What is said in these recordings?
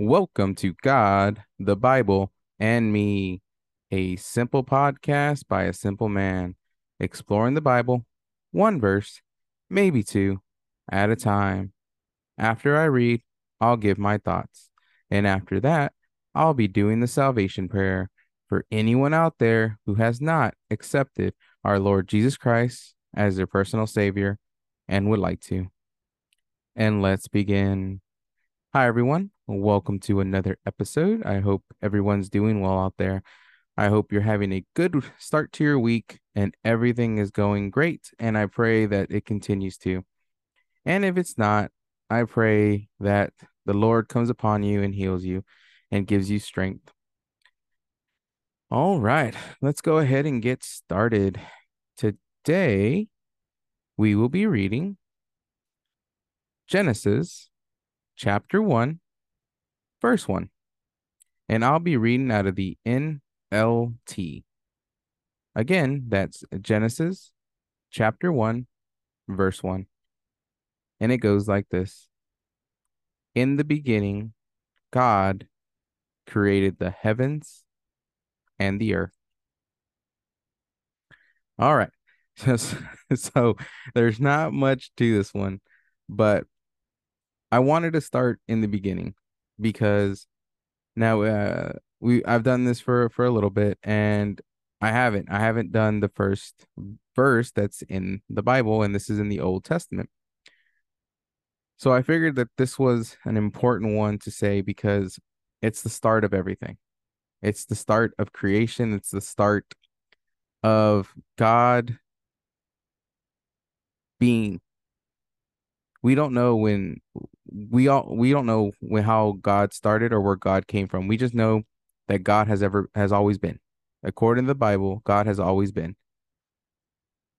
Welcome to God, the Bible, and Me, a simple podcast by a simple man, exploring the Bible, one verse, maybe two, at a time. After I read, I'll give my thoughts. And after that, I'll be doing the salvation prayer for anyone out there who has not accepted our Lord Jesus Christ as their personal Savior and would like to. And let's begin. Hi, everyone. Welcome to another episode. I hope everyone's doing well out there. I hope you're having a good start to your week and everything is going great. And I pray that it continues to. And if it's not, I pray that the Lord comes upon you and heals you and gives you strength. All right, let's go ahead and get started. Today, we will be reading Genesis chapter 1, verse 1. And I'll be reading out of the NLT. Again, that's Genesis chapter 1, verse 1. And it goes like this In the beginning, God created the heavens and the earth. All right. So, so there's not much to this one, but I wanted to start in the beginning because now uh we I've done this for for a little bit and I haven't I haven't done the first verse that's in the Bible and this is in the Old Testament. So I figured that this was an important one to say because it's the start of everything. It's the start of creation, it's the start of God being we don't know when we all we don't know how God started or where God came from. We just know that God has ever has always been. According to the Bible, God has always been.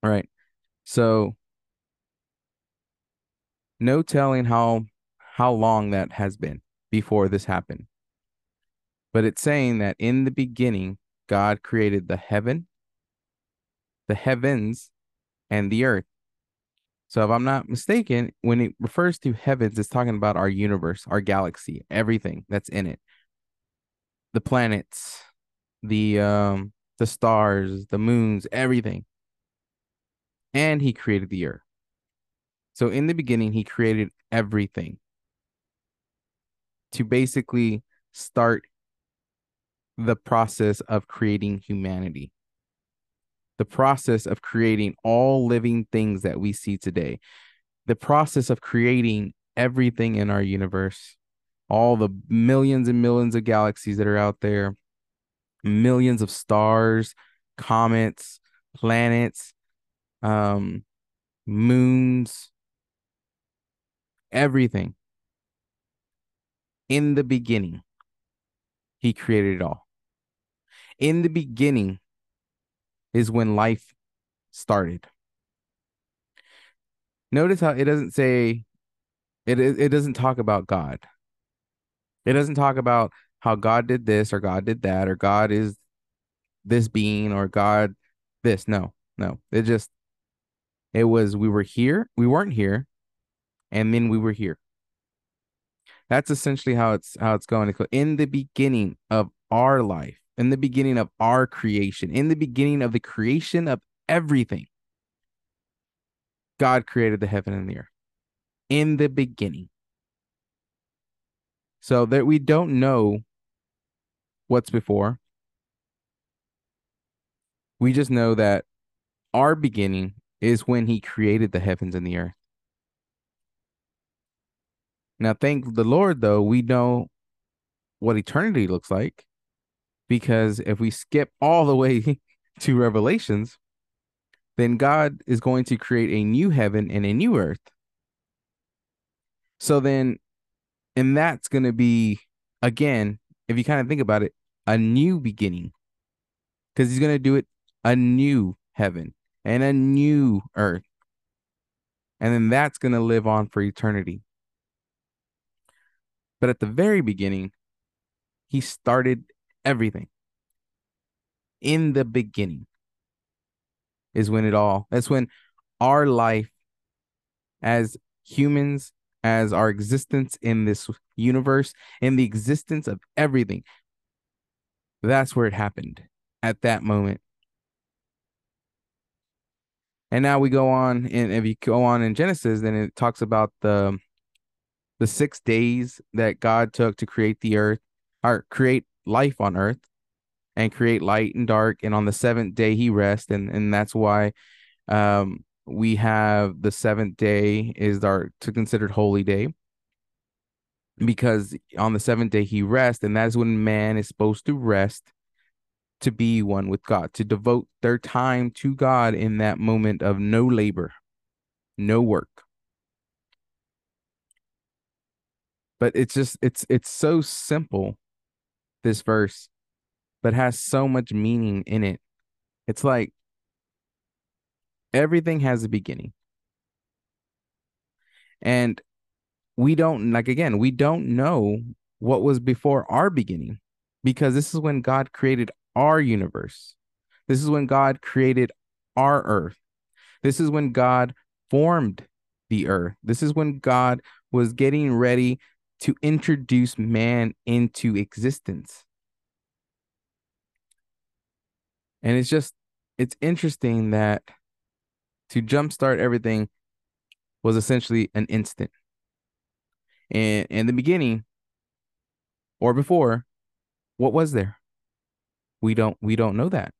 All right. So no telling how how long that has been before this happened. But it's saying that in the beginning God created the heaven, the heavens, and the earth. So if I'm not mistaken, when it refers to heavens, it's talking about our universe, our galaxy, everything that's in it. The planets, the um the stars, the moons, everything. And he created the earth. So in the beginning, he created everything to basically start the process of creating humanity the process of creating all living things that we see today, the process of creating everything in our universe, all the millions and millions of galaxies that are out there, millions of stars, comets, planets, um, moons, everything. In the beginning, he created it all. In the beginning, is when life started. Notice how it doesn't say it it doesn't talk about God. It doesn't talk about how God did this or God did that or God is this being or God this. No, no. It just it was we were here, we weren't here, and then we were here. That's essentially how it's how it's going. To go. in the beginning of our life, in the beginning of our creation, in the beginning of the creation of everything, God created the heaven and the earth. In the beginning. So that we don't know what's before. We just know that our beginning is when he created the heavens and the earth. Now, thank the Lord, though, we know what eternity looks like because if we skip all the way to Revelations, then God is going to create a new heaven and a new earth. So then, and that's going to be, again, if you kind of think about it, a new beginning because he's going to do it a new heaven and a new earth. And then that's going to live on for eternity. But at the very beginning, he started everything in the beginning is when it all that's when our life as humans as our existence in this universe, in the existence of everything. That's where it happened at that moment. And now we go on, and if you go on in Genesis, then it talks about the the six days that God took to create the earth or create life on earth and create light and dark. And on the seventh day he rests, and and that's why um we have the seventh day is our to considered holy day because on the seventh day he rests, and that's when man is supposed to rest to be one with God, to devote their time to God in that moment of no labor, no work. But it's just it's it's so simple this verse but has so much meaning in it. It's like everything has a beginning. And we don't like again, we don't know what was before our beginning because this is when God created our universe. This is when God created our earth. This is when God formed the earth. This is when God was getting ready to introduce man into existence. And it's just, it's interesting that to jumpstart everything was essentially an instant. And in the beginning or before, what was there? We don't we don't know that.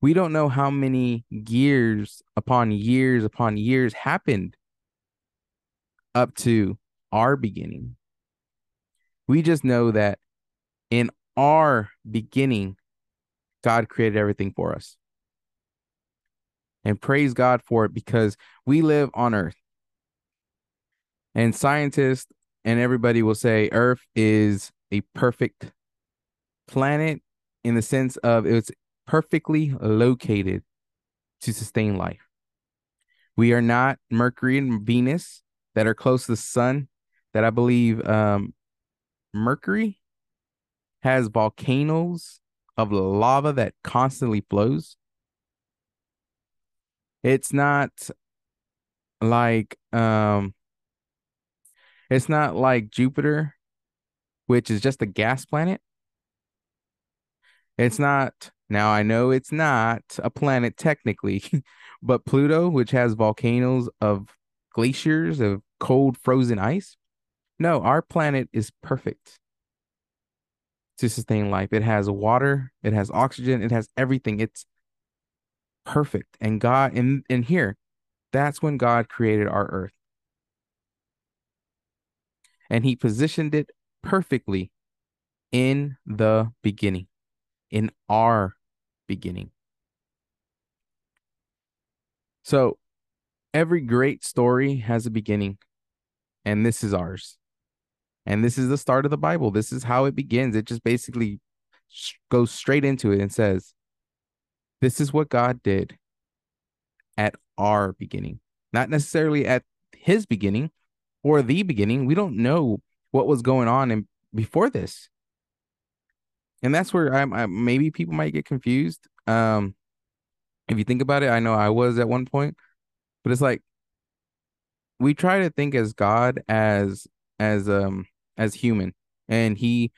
We don't know how many years upon years upon years happened up to our beginning. We just know that in our beginning, God created everything for us. And praise God for it because we live on earth. And scientists and everybody will say earth is a perfect planet in the sense of it's perfectly located to sustain life. We are not Mercury and Venus that are close to the sun. That I believe um, Mercury has volcanoes of lava that constantly flows. It's not like um it's not like Jupiter, which is just a gas planet. It's not now I know it's not a planet technically, but Pluto, which has volcanoes of glaciers of cold frozen ice. No, our planet is perfect to sustain life. It has water, it has oxygen, it has everything. It's perfect. And God in in here, that's when God created our earth. And he positioned it perfectly in the beginning in our beginning. So every great story has a beginning, and this is ours. And this is the start of the Bible. This is how it begins. It just basically goes straight into it and says, This is what God did at our beginning, not necessarily at his beginning or the beginning. We don't know what was going on in, before this and that's where I, I maybe people might get confused. Um, if you think about it, I know I was at one point, but it's like we try to think as God as as um as human, and he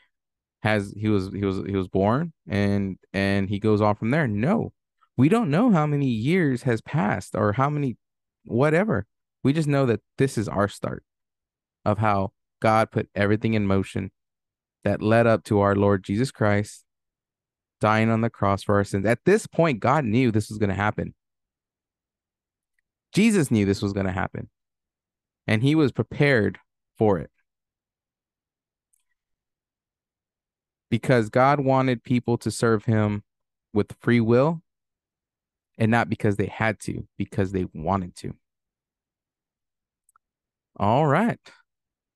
has he was he was he was born and and he goes on from there. No, we don't know how many years has passed or how many whatever. We just know that this is our start of how God put everything in motion that led up to our Lord Jesus Christ dying on the cross for our sins. At this point, God knew this was going to happen. Jesus knew this was going to happen, and he was prepared for it. Because God wanted people to serve him with free will and not because they had to, because they wanted to. All right.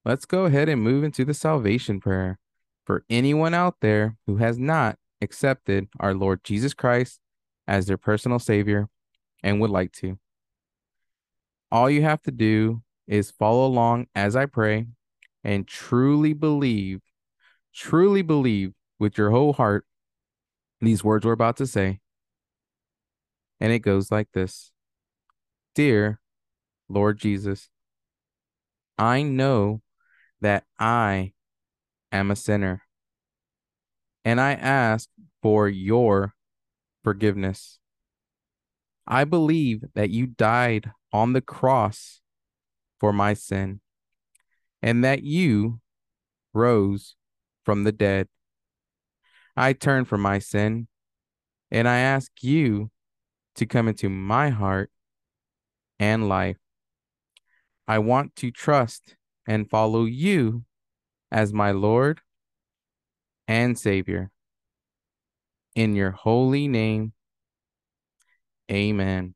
Let's go ahead and move into the salvation prayer for anyone out there who has not accepted our Lord Jesus Christ as their personal Savior and would like to. All you have to do is follow along as I pray and truly believe, truly believe with your whole heart these words we're about to say. And it goes like this Dear Lord Jesus, I know that I am a sinner. And I ask for your forgiveness. I believe that you died on the cross for my sin and that you rose from the dead. I turn from my sin and I ask you to come into my heart and life. I want to trust and follow you as my Lord and Savior. In your holy name, amen.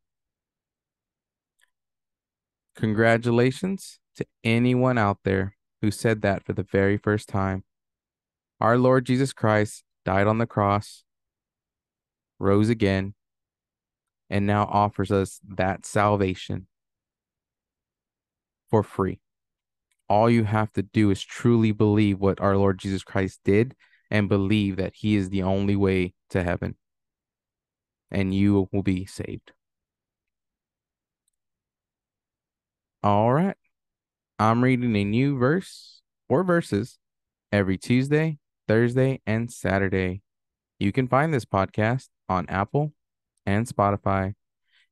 Congratulations to anyone out there who said that for the very first time. Our Lord Jesus Christ died on the cross, rose again, and now offers us that salvation for free. All you have to do is truly believe what our Lord Jesus Christ did and believe that he is the only way to heaven. And you will be saved. All right. I'm reading a new verse or verses every Tuesday, Thursday, and Saturday. You can find this podcast on Apple and Spotify.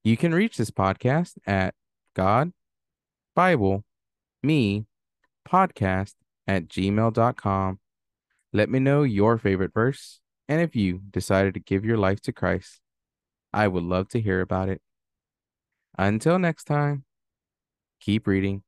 You can reach this podcast at God, Bible, me, podcast at gmail.com. Let me know your favorite verse and if you decided to give your life to Christ. I would love to hear about it. Until next time, keep reading